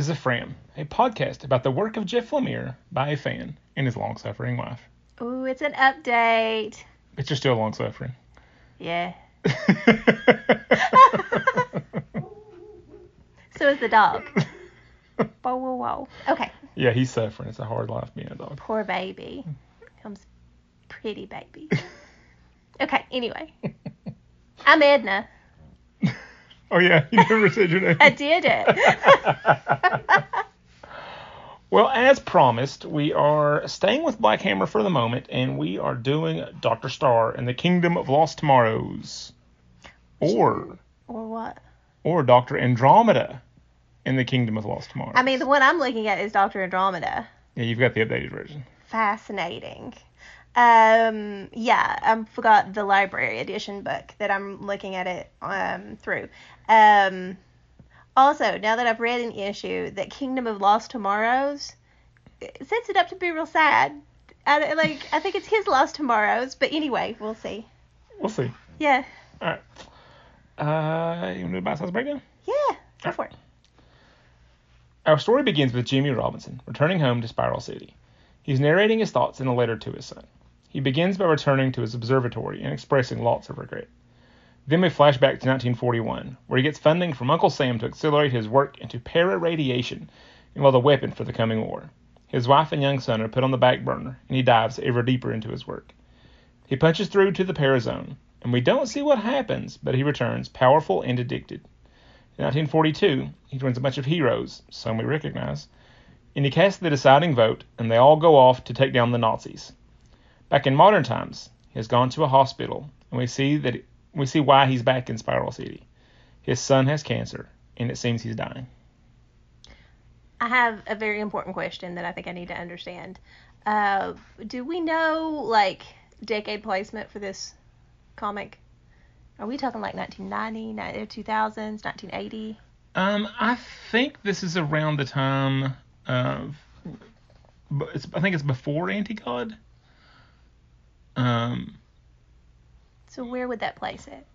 This is The Fram, a podcast about the work of Jeff Lemire by a fan and his long suffering wife. Ooh, it's an update. But you're still long suffering. Yeah. So is the dog. whoa, whoa, whoa. Okay. yeah, he's suffering. It's a hard life being a dog. Poor baby. Comes pretty baby. Okay, anyway. I'm Edna. Oh, yeah, you never said your name. I did it. Well, as promised, we are staying with Black Hammer for the moment, and we are doing Doctor Star and the Kingdom of Lost Tomorrows, or or what? or Doctor Andromeda in the Kingdom of Lost Tomorrows. I mean, the one I'm looking at is Dr. Andromeda. yeah, you've got the updated version. Fascinating. Um, yeah, I forgot the library edition book that I'm looking at it um, through. Um, also, now that I've read an issue that Kingdom of Lost Tomorrows it sets it up to be real sad. I, like, I think it's his Lost Tomorrows, but anyway, we'll see. We'll see. Yeah, All right. Uh, you want to do a house breakdown? yeah, go for it. Our story begins with Jimmy Robinson returning home to Spiral City. He's narrating his thoughts in a letter to his son. He begins by returning to his observatory and expressing lots of regret. Then we flash back to 1941, where he gets funding from Uncle Sam to accelerate his work into para-radiation and build a weapon for the coming war. His wife and young son are put on the back burner, and he dives ever deeper into his work. He punches through to the parazone, and we don't see what happens, but he returns powerful and addicted. In 1942, he joins a bunch of heroes, some we recognize, and he casts the deciding vote, and they all go off to take down the Nazis. Back in modern times, he has gone to a hospital, and we see that we see why he's back in Spiral City. His son has cancer, and it seems he's dying. I have a very important question that I think I need to understand. Uh, do we know like decade placement for this comic? Are we talking like 1990, ni- 2000s, 1980? Um, I think this is around the time of, I think it's before Anti-God. Um, So where would that place it?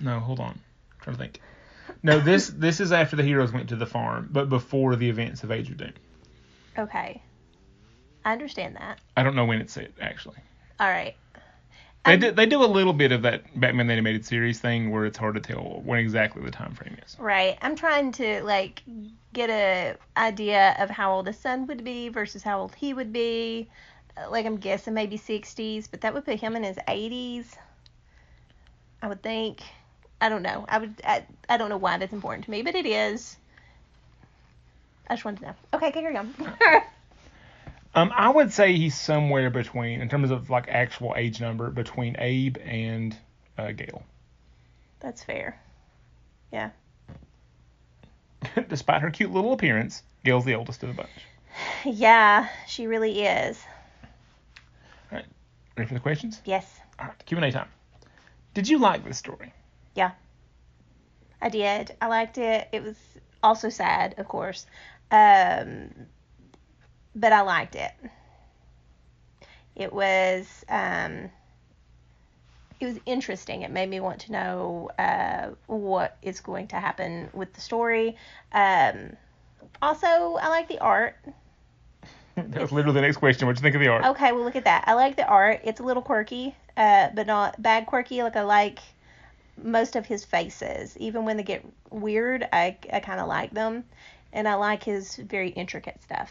no, hold on, I'm trying to think. No, this this is after the heroes went to the farm, but before the events of Age of Doom. Okay, I understand that. I don't know when it's set actually. All right. They do, they do a little bit of that Batman the animated series thing where it's hard to tell when exactly the time frame is. Right. I'm trying to like get a idea of how old his son would be versus how old he would be. Like I'm guessing maybe 60s, but that would put him in his 80s. I would think. I don't know. I would. I, I don't know why that's important to me, but it is. I just wanted to know. Okay, carry on. Um, I would say he's somewhere between, in terms of like actual age number, between Abe and uh, Gail. that's fair. Yeah. Despite her cute little appearance, Gail's the oldest of the bunch. Yeah, she really is. Ready for the questions? Yes, All right, Q&A time. Did you like this story? Yeah. I did. I liked it. It was also sad, of course. Um, but I liked it. It was um, it was interesting. It made me want to know uh, what is going to happen with the story. Um, also, I like the art. that was literally the next question. What'd you think of the art? Okay, well look at that. I like the art. It's a little quirky, uh, but not bad quirky. Like I like most of his faces, even when they get weird. I I kind of like them, and I like his very intricate stuff.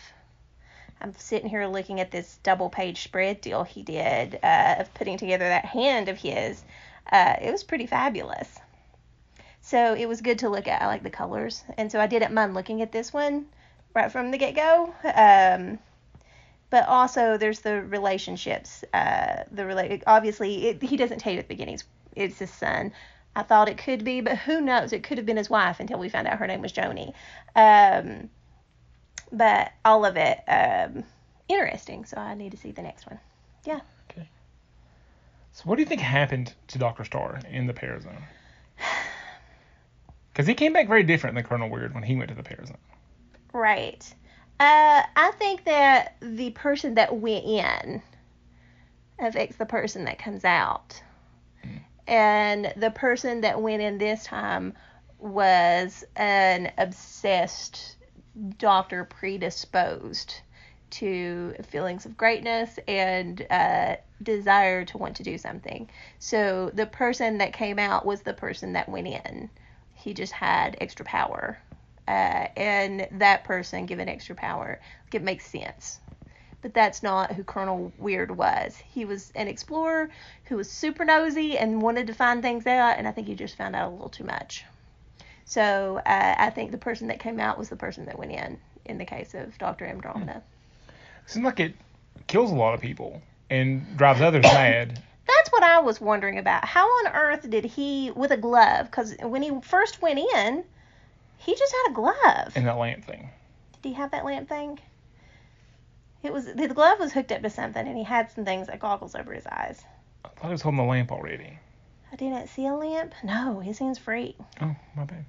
I'm sitting here looking at this double page spread deal he did uh, of putting together that hand of his. Uh, it was pretty fabulous. So it was good to look at. I like the colors, and so I didn't mind looking at this one right from the get go. Um, but also there's the relationships. Uh, the rela- obviously it, he doesn't tell you at the beginning it's, his son. I thought it could be, but who knows? It could have been his wife until we found out her name was Joni. Um, but all of it um, interesting. So I need to see the next one. Yeah. Okay. So what do you think happened to Dr. Star in the Parazone? Because he came back very different than Colonel Weird when he went to the Parazone. Right. Uh, I think that the person that went in affects the person that comes out. And the person that went in this time was an obsessed doctor predisposed to feelings of greatness and uh, desire to want to do something. So the person that came out was the person that went in. He just had extra power. Uh, and that person given extra power, it makes sense. But that's not who Colonel Weird was. He was an explorer who was super nosy and wanted to find things out, and I think he just found out a little too much. So uh, I think the person that came out was the person that went in, in the case of Dr. Andromeda. Seems like it kills a lot of people and drives others mad. That's what I was wondering about. How on earth did he, with a glove, because when he first went in, he just had a glove. And that lamp thing. Did he have that lamp thing? It was the glove was hooked up to something, and he had some things like goggles over his eyes. I thought he was holding the lamp already. I didn't see a lamp. No, his hand's free. Oh, my bad.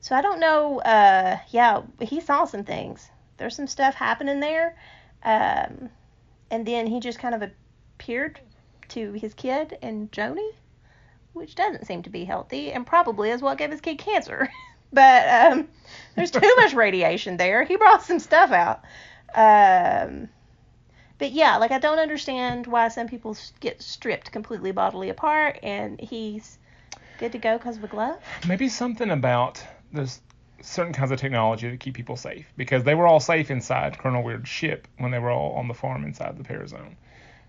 So I don't know. Uh, yeah, he saw some things. There's some stuff happening there, um, and then he just kind of appeared to his kid and Joni, which doesn't seem to be healthy, and probably is what gave his kid cancer. but um, there's too much radiation there. He brought some stuff out. Um, but yeah, like I don't understand why some people get stripped completely bodily apart, and he's good to go because of a glove. Maybe something about there's certain kinds of technology to keep people safe because they were all safe inside Colonel Weird's ship when they were all on the farm inside the Parazone.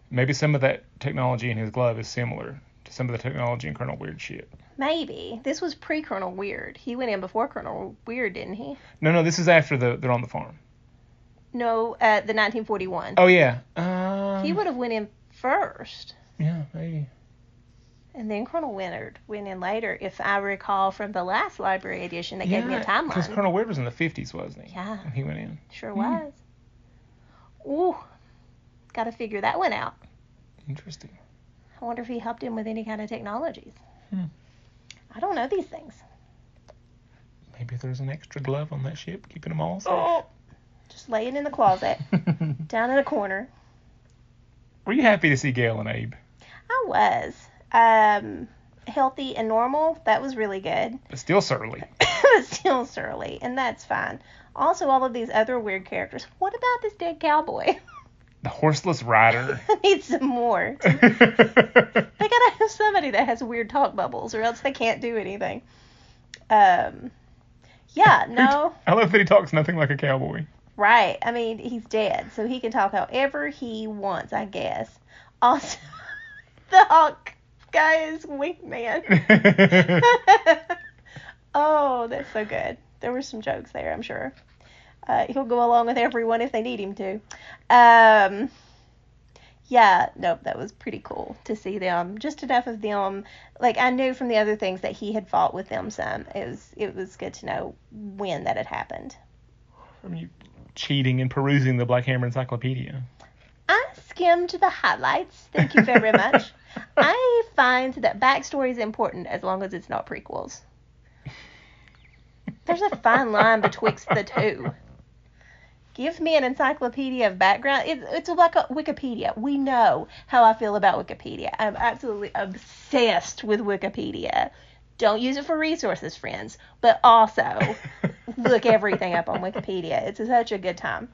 Maybe some of that technology in his glove is similar to some of the technology in Colonel Weird's ship. Maybe this was pre Colonel Weird. He went in before Colonel Weird, didn't he? No, no, this is after the they're on the farm. No, uh, the 1941. Oh yeah. Um, He would have went in first. Yeah, maybe. And then Colonel Willard went in later, if I recall from the last library edition that gave me a timeline. Because. Colonel Weird was in the 50s, wasn't he? Yeah. When he went in. Sure Hmm. was. Ooh, got to figure that one out. Interesting. I wonder if he helped him with any kind of technologies. Hmm. I don't know these things. Maybe there's an extra glove on that ship keeping them all safe. Oh, just laying in the closet, down in a corner. Were you happy to see Gail and Abe? I was. Um, healthy and normal. That was really good. But still surly. but still surly, and that's fine. Also, all of these other weird characters. What about this dead cowboy? The horseless rider. I need some more. They gotta have somebody that has weird talk bubbles, or else they can't do anything. Um, yeah, no, I love that he talks nothing like a cowboy. right. I mean, he's dead, so he can talk however he wants, I guess. Also, the Hawk guy is wingman. oh, that's so good. There were some jokes there, I'm sure. Uh, he'll go along with everyone if they need him to. Um, yeah, nope, that was pretty cool to see them. Just enough of them. Like I knew from the other things that he had fought with them some. It was it was good to know when that had happened. From you cheating and perusing the Black Hammer Encyclopedia. I skimmed the highlights. Thank you very much. I find that backstory is important as long as it's not prequels. There's a fine line betwixt the two. Give me an encyclopedia of background. It, it's like a Wikipedia. We know how I feel about Wikipedia. I'm absolutely obsessed with Wikipedia. Don't use it for resources, friends, but also look everything up on Wikipedia. It's such a good time.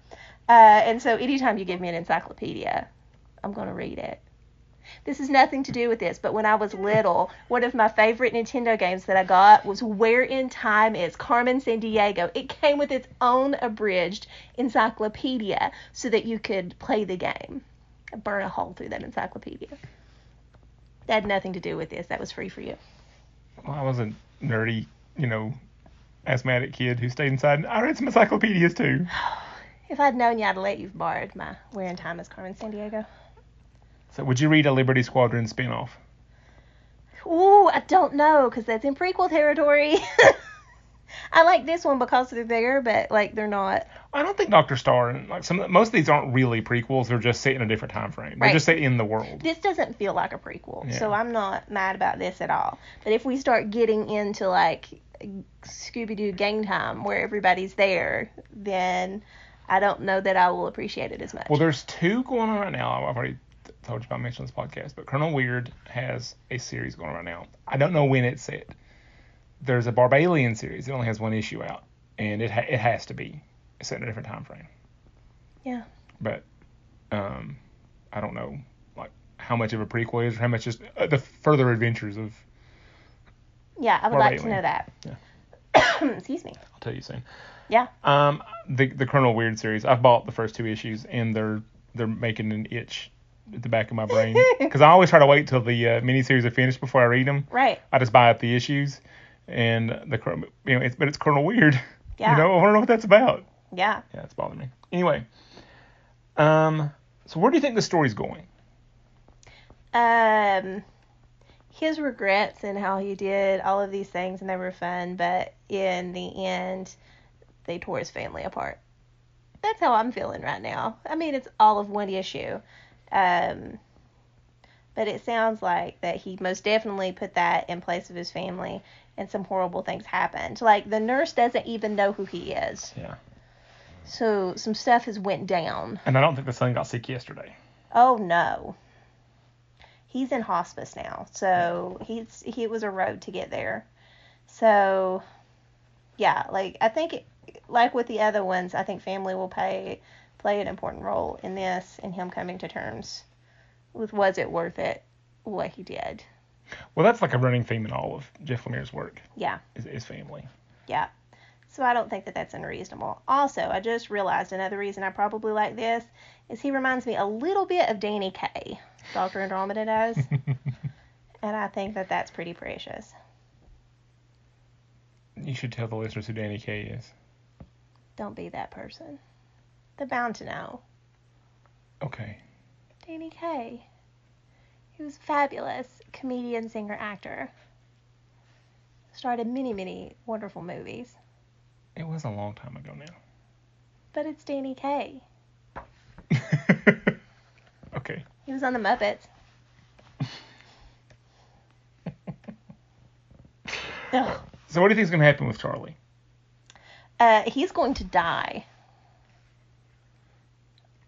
Uh, and so anytime you give me an encyclopedia, I'm going to read it. This is nothing to do with this, but when I was little, one of my favorite Nintendo games that I got was Where in Time is Carmen Sandiego. It came with its own abridged encyclopedia so that you could play the game. I burn a hole through that encyclopedia. That had nothing to do with this. That was free for you. Well, I was a nerdy, you know, asthmatic kid who stayed inside. I read some encyclopedias too. If I'd known you, I'd let you've borrowed my Where in Time is Carmen Sandiego. So, would you read a Liberty Squadron spinoff? Ooh, I don't know, because that's in prequel territory. I like this one because they're there, but like they're not. I don't think Doctor Star and like some most of these aren't really prequels. They're just set in a different time frame. They're Right. just set in the world. This doesn't feel like a prequel, so I'm not mad about this at all. But if we start getting into like Scooby Doo Gang Time, where everybody's there, then I don't know that I will appreciate it as much. Well, there's two going on right now. I've already told you about mentioning this podcast, but Colonel Weird has a series going on right now. I don't know when it's set. There's a Barbalien series. It only has one issue out, and it ha- it has to be set in a different time frame. Yeah. But um, I don't know like how much of a prequel is or how much just uh, the further adventures of. Yeah, I would Or like to know that. Yeah. Excuse me. I'll tell you soon. Yeah. Um, the the Colonel Weird series. I've bought the first two issues and they're they're making an itch at the back of my brain because I always try to wait till the uh, miniseries are finished before I read them. Right. I just buy up the issues, and the you know, it's, but it's Colonel Weird. Yeah. You know, I to know what that's about. Yeah. Yeah, it's bothering me. Anyway, um, so where do you think the story's going? Um, his regrets and how he did all of these things and they were fun, but in the end, they tore his family apart. That's how I'm feeling right now. I mean, it's all of one issue. Um, but it sounds like that he most definitely put that in place of his family and some horrible things happened. Like the nurse doesn't even know who he is. Yeah. So some stuff has went down. And I don't think the son got sick yesterday. Oh no. He's in hospice now. So he's he was a road to get there. So yeah, like I think like with the other ones, I think family will play play an important role in this and him coming to terms with was it worth it what he did. Well, that's like a running theme in all of Jeff Lemire's work. Yeah. Is, is family. Yeah. So I don't think that that's unreasonable. Also, I just realized another reason I probably like this is he reminds me a little bit of Danny Kaye, Doctor Andromeda does, and I think that that's pretty precious. you should tell the listeners who Danny Kaye is. Don't be that person. They're bound to know. Okay. Danny Kaye. He was a fabulous comedian, singer, actor. Starred in many, many wonderful movies. It was a long time ago now. But it's Danny Kaye. okay. He was on the Muppets. So what do you think is going to happen with Charlie? Uh, he's going to die.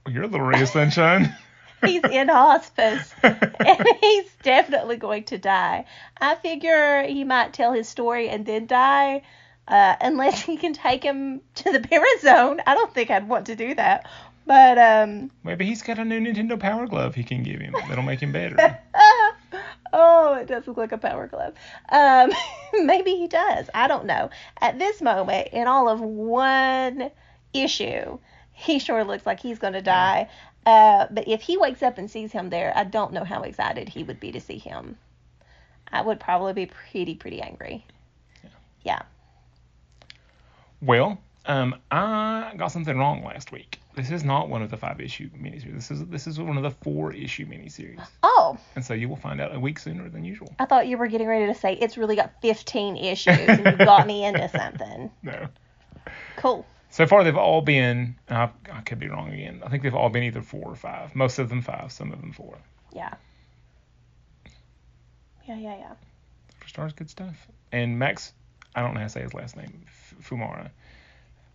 You're a little ray of sunshine. He's in hospice, and he's definitely going to die. I figure he might tell his story and then die, uh, unless he can take him to the Parazone. I don't think I'd want to do that, but um, Maybe he's got a new Nintendo Power Glove he can give him that'll make him better. oh, it does look like a power glove. Um, maybe he does. I don't know. At this moment, in all of one issue, he sure looks like he's going to die. Uh, but if he wakes up and sees him there, I don't know how excited he would be to see him. I would probably be pretty, pretty angry. Yeah. Well, um, I got something wrong last week. This is not one of the five issue miniseries. This is this is one of the four issue miniseries, Oh, and so you will find out a week sooner than usual. I thought you were getting ready to say it's really got 15 issues and you got me into something. No. Cool. So far, they've all been. I, I could be wrong again. I think they've all been either four or five. Most of them five. Some of them four. Yeah. Yeah, yeah, yeah. Four stars, good stuff. And Max, I don't know how to say his last name, F- Fumara.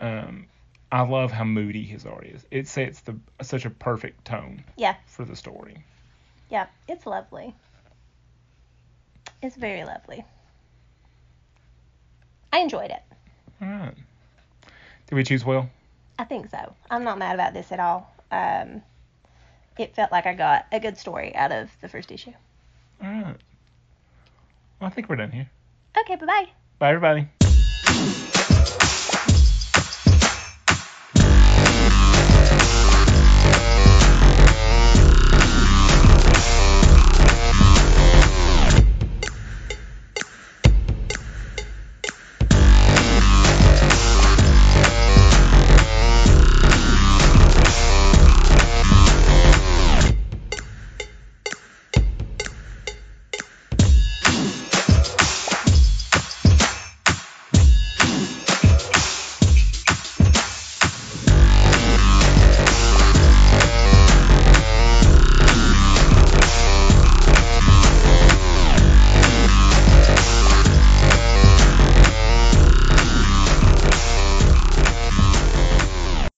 Um, I love how moody his art is. It sets the such a perfect tone Yeah. for the story. Yeah, it's lovely. It's very lovely. I enjoyed it. All right. Did we choose well? I think so. I'm not mad about this at all. Um, it felt like I got a good story out of the first issue. All right. Well, I think we're done here. Okay, bye bye. Bye, everybody.